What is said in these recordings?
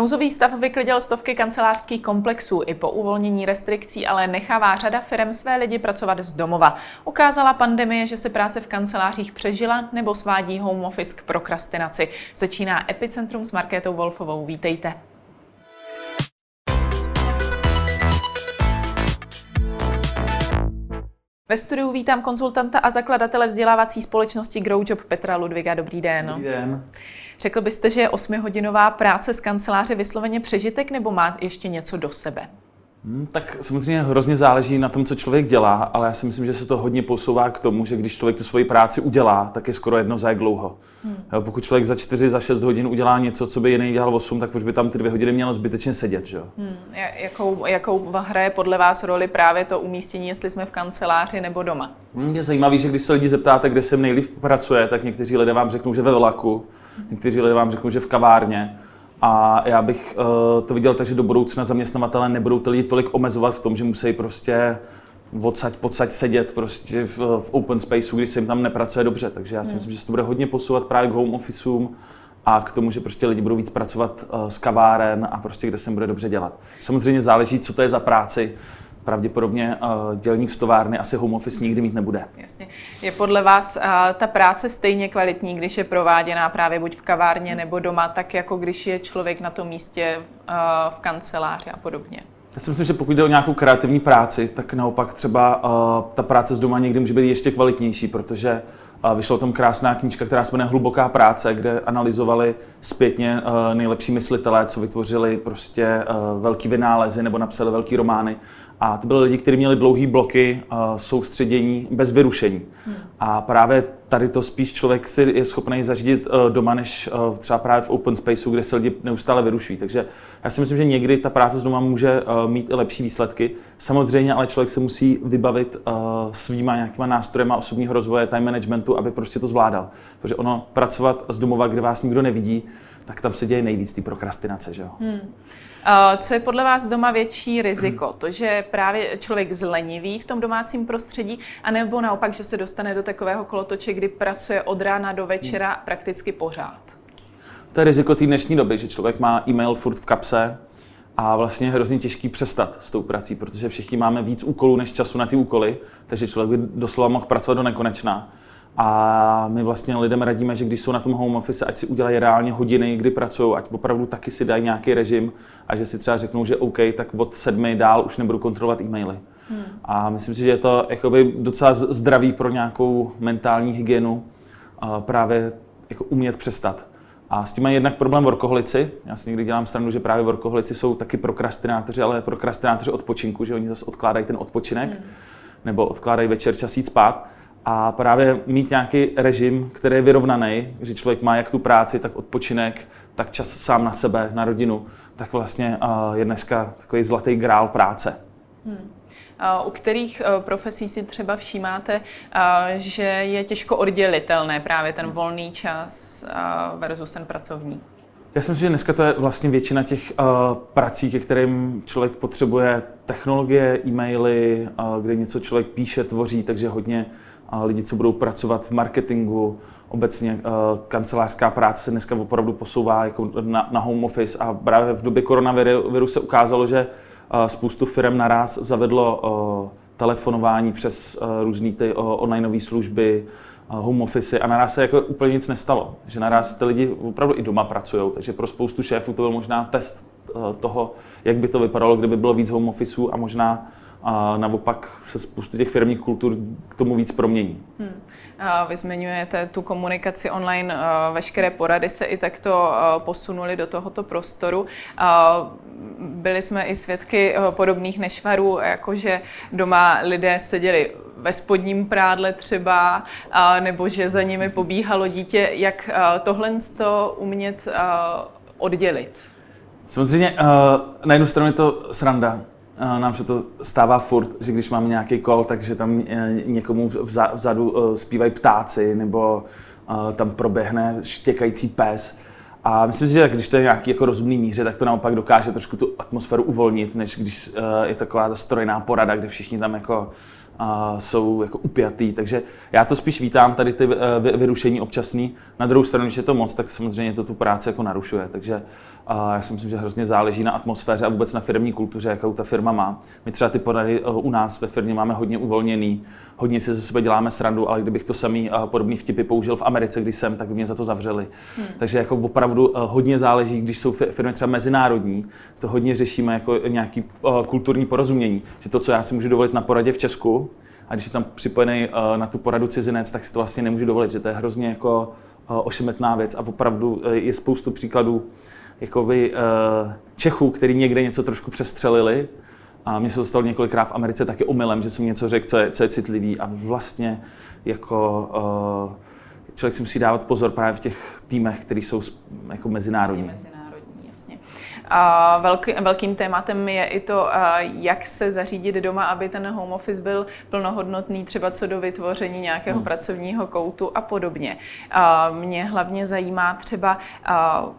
Nouzový stav vyklidil stovky kancelářských komplexů. I po uvolnění restrikcí ale nechává řada firm své lidi pracovat z domova. Ukázala pandemie, že se práce v kancelářích přežila nebo svádí home office k prokrastinaci. Začíná Epicentrum s Markétou Wolfovou. Vítejte. Ve studiu vítám konzultanta a zakladatele vzdělávací společnosti GrowJob Petra Ludviga. Dobrý den. Dobrý den. Řekl byste, že je osmihodinová práce z kanceláře vysloveně přežitek nebo má ještě něco do sebe? Hmm, tak samozřejmě hrozně záleží na tom, co člověk dělá, ale já si myslím, že se to hodně posouvá k tomu, že když člověk tu svoji práci udělá, tak je skoro jedno za jak dlouho. Hmm. Pokud člověk za 4, za 6 hodin udělá něco, co by jiný dělal 8, tak proč by tam ty dvě hodiny mělo zbytečně sedět, že? Hmm. Jakou, jakou hraje podle vás roli právě to umístění, jestli jsme v kanceláři nebo doma? Hmm, je zajímavé, že když se lidi zeptáte, kde se nejlíp pracuje, tak někteří lidé vám řeknou, že ve vlaku, někteří lidé vám řeknou, že v kavárně. A já bych uh, to viděl tak, že do budoucna zaměstnavatele nebudou ty lidi tolik omezovat v tom, že musí prostě odsaď, podsaď sedět prostě v, v open spaceu, když se jim tam nepracuje dobře. Takže já si hmm. myslím, že se to bude hodně posouvat právě k home officeům a k tomu, že prostě lidi budou víc pracovat uh, z kaváren a prostě kde se jim bude dobře dělat. Samozřejmě záleží, co to je za práci pravděpodobně uh, dělník z továrny asi home office nikdy mít nebude. Jasně. Je podle vás uh, ta práce stejně kvalitní, když je prováděná právě buď v kavárně nebo doma, tak jako když je člověk na tom místě uh, v kanceláři a podobně? Já si myslím, že pokud jde o nějakou kreativní práci, tak naopak třeba uh, ta práce z doma někdy může být ještě kvalitnější, protože uh, vyšla o tom krásná knížka, která se jmenuje Hluboká práce, kde analyzovali zpětně uh, nejlepší myslitelé, co vytvořili prostě uh, velký vynálezy nebo napsali velký romány. A to byly lidi, kteří měli dlouhé bloky uh, soustředění bez vyrušení. Hmm. A právě tady to spíš člověk si je schopný zařídit uh, doma, než uh, třeba právě v open spaceu, kde se lidi neustále vyrušují. Takže já si myslím, že někdy ta práce z doma může uh, mít i lepší výsledky. Samozřejmě, ale člověk se musí vybavit svýma nějakýma nástrojema osobního rozvoje, time managementu, aby prostě to zvládal. Protože ono pracovat z domova, kde vás nikdo nevidí, tak tam se děje nejvíc ty prokrastinace. Že jo? Hmm. Co je podle vás doma větší riziko? To, že právě člověk zlenivý v tom domácím prostředí, anebo naopak, že se dostane do takového kolotoče, kdy pracuje od rána do večera hmm. prakticky pořád? To je riziko té dnešní doby, že člověk má e-mail furt v kapse a vlastně je hrozně těžký přestat s tou prací, protože všichni máme víc úkolů než času na ty úkoly, takže člověk by doslova mohl pracovat do nekonečna. A my vlastně lidem radíme, že když jsou na tom home office, ať si udělají reálně hodiny, kdy pracují, ať opravdu taky si dají nějaký režim a že si třeba řeknou, že OK, tak od sedmi dál už nebudu kontrolovat e-maily. Hmm. A myslím si, že je to jakoby docela zdravý pro nějakou mentální hygienu právě jako umět přestat. A s tím mají jednak problém workoholici. Já si někdy dělám stranu, že právě workoholici jsou taky prokrastinátoři, ale prokrastinátoři odpočinku, že oni zase odkládají ten odpočinek hmm. nebo odkládají večer čas jít spát. A právě mít nějaký režim, který je vyrovnaný, že člověk má jak tu práci, tak odpočinek, tak čas sám na sebe, na rodinu, tak vlastně uh, je dneska takový zlatý grál práce. Hmm. U kterých profesí si třeba všímáte, že je těžko oddělitelné právě ten volný čas versus ten pracovní? Já si myslím, že dneska to je vlastně většina těch uh, prací, ke kterým člověk potřebuje technologie, e-maily, uh, kde něco člověk píše, tvoří, takže hodně lidí, co budou pracovat v marketingu, obecně uh, kancelářská práce se dneska opravdu posouvá jako na, na home office a právě v době koronaviru se ukázalo, že uh, spoustu firm naraz zavedlo uh, telefonování přes různé ty onlineové služby, home office a naraz se jako úplně nic nestalo. Že naraz ty lidi opravdu i doma pracují, takže pro spoustu šéfů to byl možná test eh, toho, jak by to vypadalo, kdyby bylo víc home officeů a možná a naopak se spoustu těch firmních kultur k tomu víc promění. Hmm. A vy zmiňujete tu komunikaci online, veškeré porady se i takto posunuly do tohoto prostoru. Byli jsme i svědky podobných nešvarů, jakože doma lidé seděli ve spodním prádle třeba, nebo že za nimi pobíhalo dítě. Jak tohle to umět oddělit? Samozřejmě na jednu stranu je to sranda, nám se to stává furt, že když máme nějaký kol, takže tam e, někomu vzadu e, zpívají ptáci nebo e, tam proběhne štěkající pes. A myslím si, že když to je nějaký jako rozumný míře, tak to naopak dokáže trošku tu atmosféru uvolnit, než když je taková ta strojná porada, kde všichni tam jako jsou jako upjatý. Takže já to spíš vítám, tady ty vyrušení občasný. Na druhou stranu, když je to moc, tak samozřejmě to tu práci jako narušuje. Takže a já si myslím, že hrozně záleží na atmosféře a vůbec na firmní kultuře, jakou ta firma má. My třeba ty porady eh, u nás ve firmě máme hodně uvolněný, hodně si ze sebe děláme srandu, ale kdybych to samý a podobný vtipy použil v Americe, když jsem, tak by mě za to zavřeli. Hmm. Takže jako opravdu eh, hodně záleží, když jsou firmy třeba mezinárodní, to hodně řešíme jako nějaký eh, kulturní porozumění. Že to, co já si můžu dovolit na poradě v Česku, a když je tam připojený na tu poradu cizinec, tak si to vlastně nemůžu dovolit, že to je hrozně jako ošemetná věc a opravdu je spoustu příkladů, jakoby, uh, Čechů, který někde něco trošku přestřelili. A mně se to stalo několikrát v Americe taky omylem, že jsem něco řekl, co je, co je citlivý a vlastně jako uh, člověk si musí dávat pozor právě v těch týmech, které jsou jako mezinárodní. mezinárodní. A velký, velkým tématem je i to, jak se zařídit doma, aby ten home office byl plnohodnotný, třeba co do vytvoření nějakého hmm. pracovního koutu a podobně. A mě hlavně zajímá třeba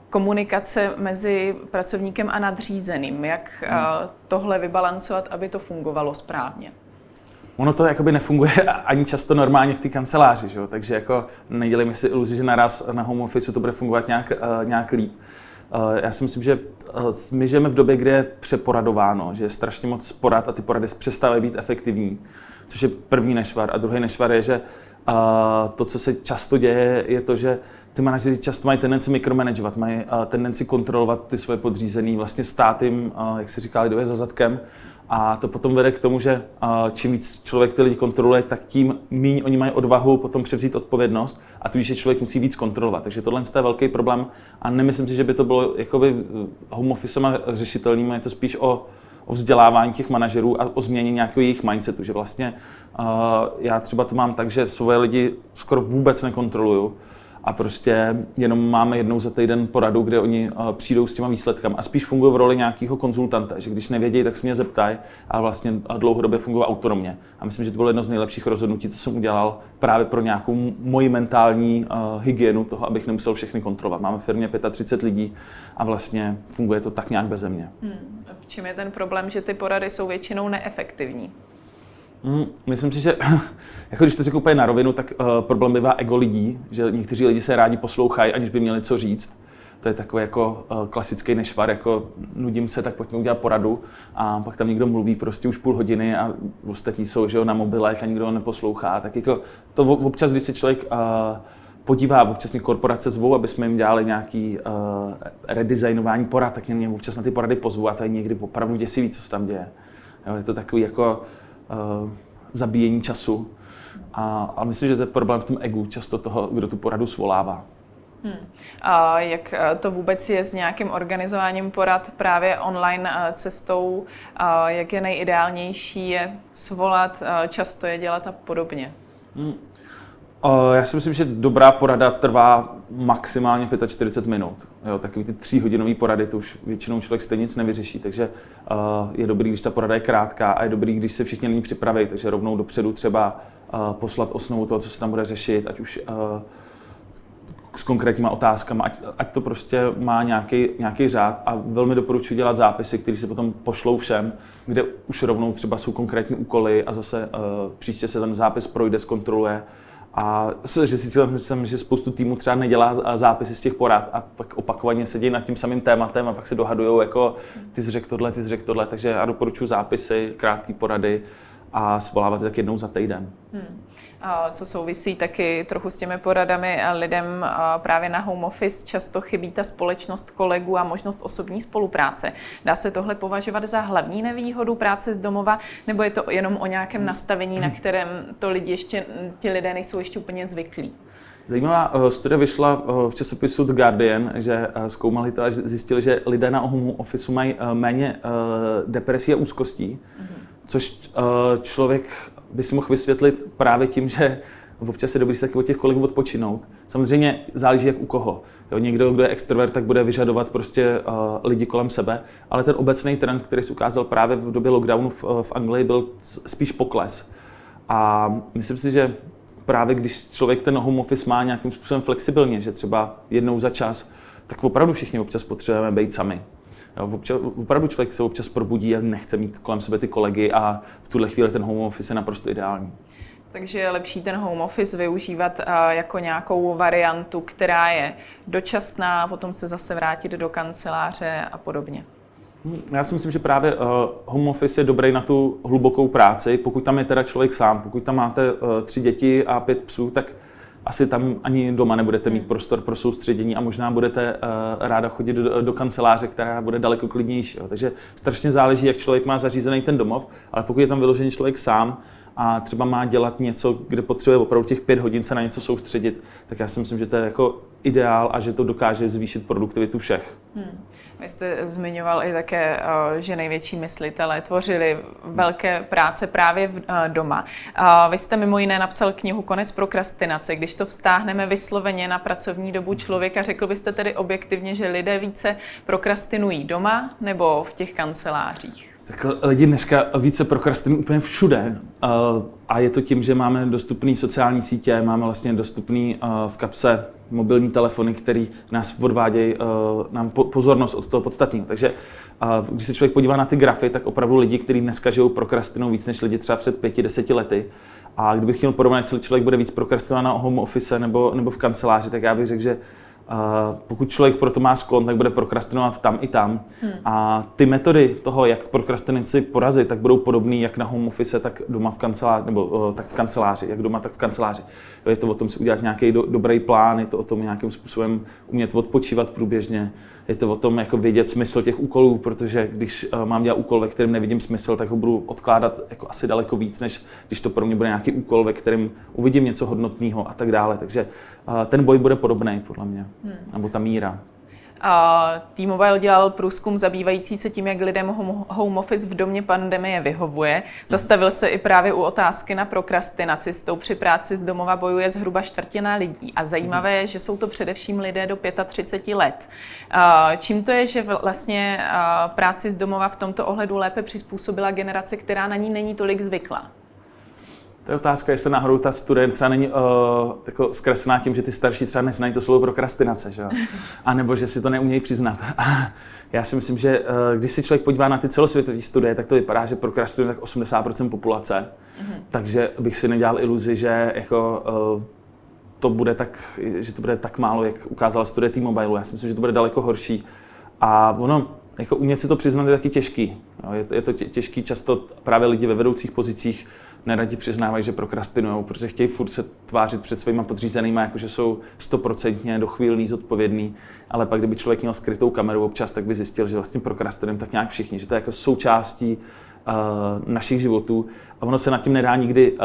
komunikace mezi pracovníkem a nadřízeným, jak hmm. tohle vybalancovat, aby to fungovalo správně ono to jakoby nefunguje ani často normálně v té kanceláři, že jo? takže jako nedělejme si iluzi, že naraz na home office to bude fungovat nějak, uh, nějak líp. Eh, já si myslím, že eh, my žijeme v době, kde je přeporadováno, že je strašně moc porad a ty porady přestávají být efektivní, což je první nešvar. A druhý nešvar je, že eh, to, co se často děje, je to, že ty manažeři často mají tendenci mikromanagovat, mají tendenci kontrolovat ty svoje podřízený, vlastně stát jim, jak se říká lidově, za zadkem a to potom vede k tomu, že čím víc člověk ty lidi kontroluje, tak tím méně oni mají odvahu potom převzít odpovědnost a tudíž je člověk musí víc kontrolovat. Takže tohle je velký problém a nemyslím si, že by to bylo jakoby home officema řešitelným, je to spíš o, o vzdělávání těch manažerů a o změně nějakého jejich mindsetu, že vlastně uh, já třeba to mám tak, že svoje lidi skoro vůbec nekontroluju, a prostě jenom máme jednou za týden poradu, kde oni uh, přijdou s těma výsledkami a spíš fungují v roli nějakého konzultanta, že když nevědějí, tak se mě zeptají a vlastně dlouhodobě fungují autonomně. A myslím, že to bylo jedno z nejlepších rozhodnutí, co jsem udělal právě pro nějakou moji mentální uh, hygienu toho, abych nemusel všechny kontrolovat. Máme v firmě 35 lidí a vlastně funguje to tak nějak bez mě. Hmm. V čem je ten problém, že ty porady jsou většinou neefektivní? Hmm, myslím si, že jako když to řeknu úplně na rovinu, tak uh, problém bývá ego lidí, že někteří lidi se rádi poslouchají, aniž by měli co říct. To je takový jako uh, klasický nešvar, jako nudím se, tak pojďme udělat poradu a pak tam někdo mluví prostě už půl hodiny a ostatní jsou že jo, na mobilech a nikdo neposlouchá. Tak jako to občas, když se člověk uh, podívá, občas mě korporace zvou, aby jsme jim dělali nějaký uh, redesignování porad, tak mě občas na ty porady pozvu a to je někdy opravdu děsivý, co se tam děje. Jo, je to takový jako zabíjení času. A, a myslím, že to je problém v tom egu, často toho, kdo tu poradu svolává. Hmm. A jak eh, to vůbec je s nějakým organizováním porad právě online eh, cestou? A jak je nejideálnější je svolat, často je dělat a podobně? Hmm. Já si myslím, že dobrá porada trvá maximálně 45 minut. Jo, takový ty tříhodinové porady, to už většinou člověk stejně nic nevyřeší, takže uh, je dobrý, když ta porada je krátká a je dobrý, když se všichni na ní připraví, takže rovnou dopředu třeba uh, poslat osnovu toho, co se tam bude řešit, ať už uh, s konkrétníma otázkami, ať, ať to prostě má nějaký, nějaký řád a velmi doporučuji dělat zápisy, které se potom pošlou všem, kde už rovnou třeba jsou konkrétní úkoly a zase uh, příště se ten zápis projde, zkontroluje a že si myslím, že spoustu týmů třeba nedělá zápisy z těch porad a pak opakovaně sedí nad tím samým tématem a pak se dohadují jako ty jsi řekl tohle, ty jsi řekl tohle, takže já doporučuji zápisy, krátké porady a svolávat je tak jednou za týden. Hmm co souvisí taky trochu s těmi poradami lidem právě na home office. Často chybí ta společnost kolegů a možnost osobní spolupráce. Dá se tohle považovat za hlavní nevýhodu práce z domova, nebo je to jenom o nějakém nastavení, na kterém to lidi ještě, ti lidé nejsou ještě úplně zvyklí? Zajímavá uh, studie vyšla uh, v časopisu The Guardian, že uh, zkoumali to a zjistili, že lidé na home office mají méně depresí a úzkostí, mm-hmm. Což člověk by si mohl vysvětlit právě tím, že občas je dobrý se taky od těch kolegů odpočinout. Samozřejmě záleží jak u koho. Jo, někdo, kdo je extrovert, tak bude vyžadovat prostě uh, lidi kolem sebe, ale ten obecný trend, který se ukázal právě v době lockdownu v, v Anglii, byl spíš pokles. A myslím si, že právě když člověk ten home office má nějakým způsobem flexibilně, že třeba jednou za čas tak opravdu všichni občas potřebujeme být sami. Občas, opravdu člověk se občas probudí a nechce mít kolem sebe ty kolegy a v tuhle chvíli ten home office je naprosto ideální. Takže je lepší ten home office využívat jako nějakou variantu, která je dočasná, potom se zase vrátit do kanceláře a podobně. Hm, já si myslím, že právě uh, home office je dobrý na tu hlubokou práci, pokud tam je teda člověk sám, pokud tam máte uh, tři děti a pět psů, tak asi tam ani doma nebudete mít hmm. prostor pro soustředění a možná budete uh, ráda chodit do, do kanceláře, která bude daleko klidnější. Jo. Takže strašně záleží, jak člověk má zařízený ten domov, ale pokud je tam vyložený člověk sám, a třeba má dělat něco, kde potřebuje opravdu těch pět hodin se na něco soustředit, tak já si myslím, že to je jako ideál a že to dokáže zvýšit produktivitu všech. Hmm. Vy jste zmiňoval i také, eh, že největší myslitelé tvořili velké práce právě eh, doma. Vy jste mimo jiné napsal knihu Konec prokrastinace. Když to vztáhneme vysloveně na pracovní dobu člověka, řekl byste tedy objektivně, že lidé více prokrastinují doma nebo v těch kancelářích? Tak lidi dneska více prokrastinují úplně všude. A je to tím, že máme dostupné sociální sítě, máme vlastně dostupný v kapse mobilní telefony, který nás odvádějí nám pozornost od toho podstatného. Takže když se člověk podívá na ty grafy, tak opravdu lidi, kteří dneska žijou, prokrastinují víc než lidi třeba před pěti, deseti lety. A kdybych chtěl porovnat, jestli člověk bude víc prokrastinovat na home office nebo, nebo v kanceláři, tak já bych řekl, že pokud člověk pro to má sklon, tak bude prokrastinovat tam i tam. Hmm. A ty metody toho, jak prokrastinaci porazit, tak budou podobné jak na home office, tak doma v kanceláři, nebo uh, tak v kanceláři, jak doma, tak v kanceláři. Je to o tom si udělat nějaký do, dobrý plán, je to o tom nějakým způsobem umět odpočívat průběžně, je to o tom jako vědět smysl těch úkolů, protože když uh, mám dělat úkol, ve kterém nevidím smysl, tak ho budu odkládat jako asi daleko víc, než když to pro mě bude nějaký úkol, ve kterém uvidím něco hodnotného a tak dále. Takže uh, ten boj bude podobný, podle mě, hmm. nebo ta míra. T-Mobile dělal průzkum zabývající se tím, jak lidem home office v domě pandemie vyhovuje. Zastavil se i právě u otázky na prokrastinaci. S tou při práci z domova bojuje zhruba čtvrtina lidí. A zajímavé je, že jsou to především lidé do 35 let. Čím to je, že vlastně práci z domova v tomto ohledu lépe přizpůsobila generace, která na ní není tolik zvyklá? To je otázka, jestli náhodou ta studie třeba není uh, jako zkreslená tím, že ty starší třeba neznají to slovo prokrastinace, že? a nebo že si to neumějí přiznat. Já si myslím, že uh, když si člověk podívá na ty celosvětové studie, tak to vypadá, že prokrastinuje tak 80% populace, mm-hmm. takže bych si nedělal iluzi, že jako uh, to bude tak, že to bude tak málo, jak ukázala studie T-Mobile. Já si myslím, že to bude daleko horší. A ono, jako umět si to přiznat je taky těžký. Jo? Je, to, je to těžký často právě lidi ve vedoucích pozicích neradi přiznávají, že prokrastinují, protože chtějí furt se tvářit před svými podřízenými, jakože jsou stoprocentně dochvílní, zodpovědní, ale pak, kdyby člověk měl skrytou kameru občas, tak by zjistil, že vlastně prokrastinujeme tak nějak všichni, že to je jako součástí uh, našich životů a ono se nad tím nedá nikdy uh,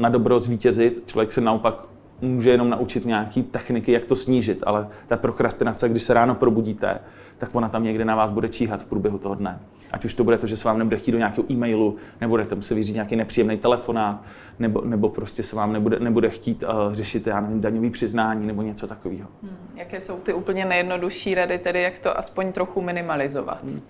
na dobro zvítězit. Člověk se naopak může jenom naučit nějaké techniky, jak to snížit, ale ta prokrastinace, když se ráno probudíte, tak ona tam někde na vás bude číhat v průběhu toho dne. Ať už to bude to, že se vám nebude chtít do nějakého e-mailu, nebudete muset vyřídit nějaký nepříjemný telefonát, nebo, nebo prostě se vám nebude, nebude chtít uh, řešit, já nevím, daňový přiznání nebo něco takového. Hmm. Jaké jsou ty úplně nejjednodušší rady, tedy jak to aspoň trochu minimalizovat? Hmm.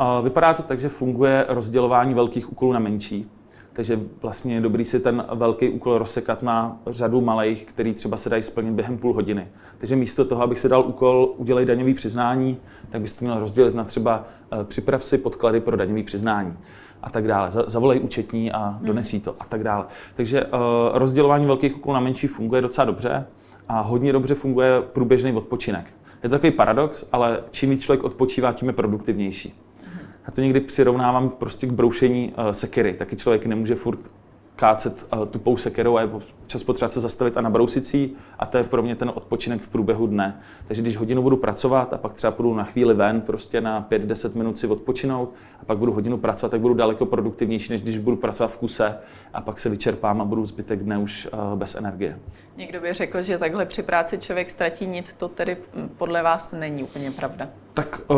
Uh, vypadá to tak, že funguje rozdělování velkých úkolů na menší. Takže vlastně je dobrý si ten velký úkol rozsekat na řadu malých, který třeba se dají splnit během půl hodiny. Takže místo toho, abych si dal úkol udělej daňový přiznání, tak byste měl rozdělit na třeba eh, připrav si podklady pro daňový přiznání a tak dále. Zavolej účetní a hmm. donesí to a tak dále. Takže uh, rozdělování velkých úkolů na menší funguje docela dobře a hodně dobře funguje průběžný odpočinek. Je to takový paradox, ale čím víc člověk odpočívá, tím je produktivnější. Já to někdy přirovnávám prostě k broušení uh, sekery. Taky člověk nemůže furt kácet uh, tupou sekerou a je čas potřeba se zastavit a nabrousit si a to je pro mě ten odpočinek v průběhu dne. Takže když hodinu budu pracovat a pak třeba půjdu na chvíli ven, prostě na 5-10 minut si odpočinout a pak budu hodinu pracovat, tak budu daleko produktivnější, než když budu pracovat v kuse a pak se vyčerpám a budu zbytek dne už uh, bez energie. Někdo by řekl, že takhle při práci člověk ztratí nit, to tedy hm, podle vás není úplně pravda. Tak uh,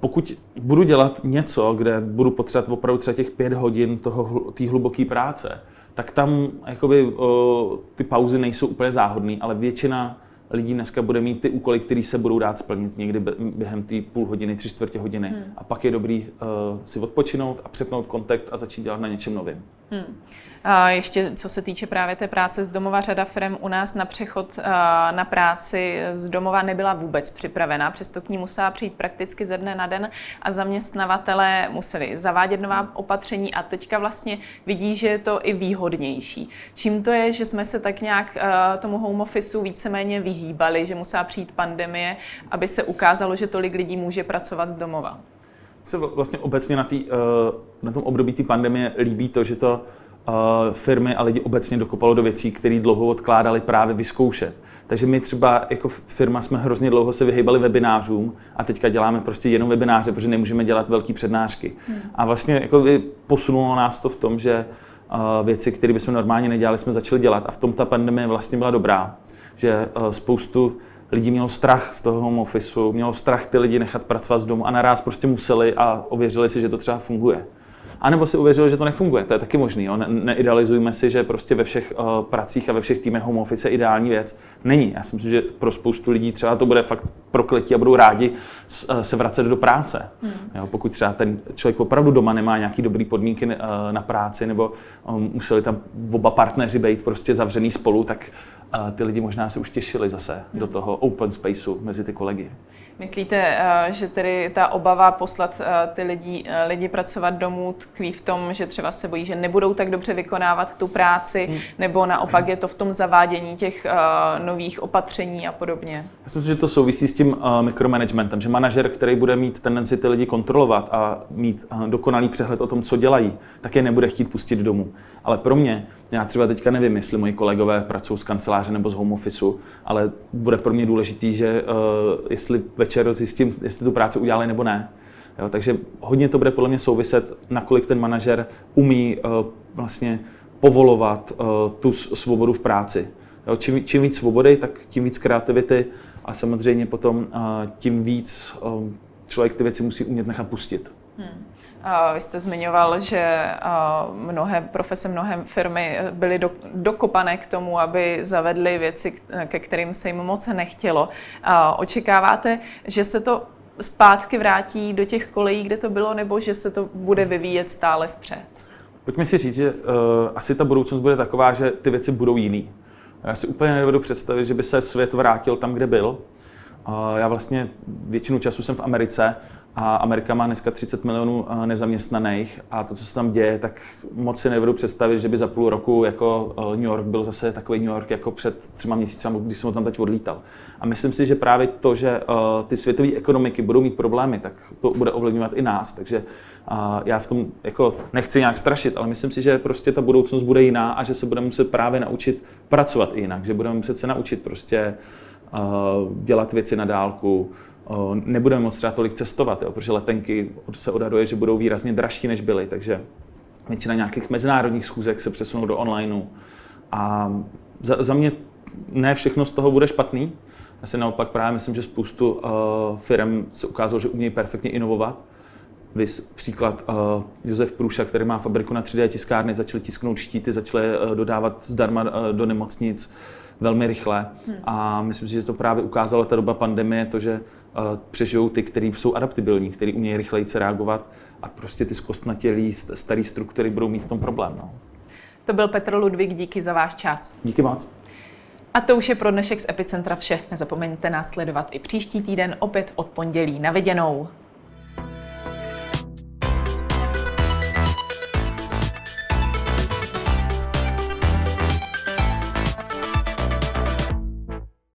pokud budu dělat něco, kde budu potřebovat opravdu třeba těch pět hodin toho, té hluboké práce, tak tam jakoby, o, ty pauzy nejsou úplně záhodné, ale většina lidí dneska bude mít ty úkoly, které se budou dát splnit někdy během té půl hodiny, tři čtvrtě hodiny. Hmm. A pak je dobrý uh, si odpočinout a přepnout kontext a začít dělat na něčem novém. Hmm. Ještě co se týče právě té práce z domova, řada firm u nás na přechod na práci z domova nebyla vůbec připravená, přesto k ní musela přijít prakticky ze dne na den a zaměstnavatele museli zavádět nová opatření a teďka vlastně vidí, že je to i výhodnější. Čím to je, že jsme se tak nějak tomu home officeu víceméně vyhýbali, že musela přijít pandemie, aby se ukázalo, že tolik lidí může pracovat z domova? Se vlastně obecně na, tý, na tom období té pandemie líbí to, že to firmy a lidi obecně dokopalo do věcí, které dlouho odkládali právě vyzkoušet. Takže my třeba jako firma jsme hrozně dlouho se vyhýbali webinářům a teďka děláme prostě jenom webináře, protože nemůžeme dělat velké přednášky. Hmm. A vlastně jako posunulo nás to v tom, že věci, které bychom normálně nedělali, jsme začali dělat. A v tom ta pandemie vlastně byla dobrá, že spoustu lidí mělo strach z toho home officeu, mělo strach ty lidi nechat pracovat z domu a naraz prostě museli a ověřili si, že to třeba funguje. A nebo si uvěřil, že to nefunguje. To je taky možný. Jo? Ne- neidealizujme si, že prostě ve všech uh, pracích a ve všech týmech home office ideální věc. Není. Já si myslím, že pro spoustu lidí třeba to bude fakt prokletí a budou rádi uh, se vracet do práce. Hmm. Jo? Pokud třeba ten člověk opravdu doma nemá nějaký dobrý podmínky uh, na práci nebo um, museli tam oba partneři být prostě zavřený spolu, tak ty lidi možná se už těšili zase hmm. do toho open spaceu mezi ty kolegy. Myslíte, eh, že tedy ta obava poslat eh, ty lidi, eh, lidi pracovat domů tkví v tom, že třeba se bojí, že nebudou tak dobře vykonávat tu práci, hmm. nebo naopak je to v tom zavádění těch nových opatření a podobně? Já si myslím, že to souvisí s tím mikromanagementem, že manažer, který bude mít tendenci ty lidi kontrolovat a mít dokonalý přehled o tom, co dělají, tak je nebude chtít pustit domů. Ale pro mě, já třeba teďka nevím, jestli moji kolegové pracují z kanceláře nebo z home officeu, ale bude pro mě důležitý, že jestli večer zjistím, jestli tu práci udělali nebo ne. Jo, takže hodně to bude podle mě souviset, nakolik ten manažer umí uh, vlastně povolovat uh, tu svobodu v práci. Jo, čím, čím víc svobody, tak tím víc kreativity a samozřejmě potom uh, tím víc uh, člověk ty věci musí umět nechat pustit. Hmm. Vy jste zmiňoval, že mnohé profese, mnohé firmy byly do, dokopané k tomu, aby zavedly věci, ke kterým se jim moc nechtělo. Očekáváte, že se to zpátky vrátí do těch kolejí, kde to bylo, nebo že se to bude vyvíjet stále vpřed? Pojďme si říct, že uh, asi ta budoucnost bude taková, že ty věci budou jiný. Já si úplně nedovedu představit, že by se svět vrátil tam, kde byl. Uh, já vlastně většinu času jsem v Americe a Amerika má dneska 30 milionů eh, nezaměstnaných a to, co se tam děje, tak moc si nevedu představit, že by za půl roku jako eh, New York byl zase takový New York jako před třema měsíci, když jsem tam teď odlítal. A myslím si, že právě to, že eh, ty světové ekonomiky budou mít problémy, tak to bude ovlivňovat i nás. Takže já v tom jako nechci nějak strašit, ale myslím si, že prostě ta budoucnost bude jiná a že se budeme muset právě naučit pracovat i jinak, že budeme muset se naučit prostě dělat věci na dálku, nebudeme moc třeba tolik cestovat, jo, protože letenky se odhaduje, že budou výrazně dražší, než byly, takže většina nějakých mezinárodních schůzek se přesunou do onlineu. A za, za mě ne všechno z toho bude špatný. Já si naopak právě myslím, že spoustu uh, firm se ukázalo, že umějí perfektně inovovat. Vys příklad uh, Josef Průša, který má fabriku na 3D tiskárny, začali tisknout štíty, začali uh, dodávat zdarma uh, do nemocnic velmi rychle. Hmm. A myslím si, že to právě ukázalo ta doba pandemie, to, že přežijou ty, kteří jsou adaptibilní, kteří umějí rychleji reagovat a prostě ty zkostnatělý staré struktury budou mít v tom problém. No. To byl Petr Ludvík, díky za váš čas. Díky moc. A to už je pro dnešek z Epicentra vše. Nezapomeňte nás sledovat i příští týden opět od pondělí. Na viděnou.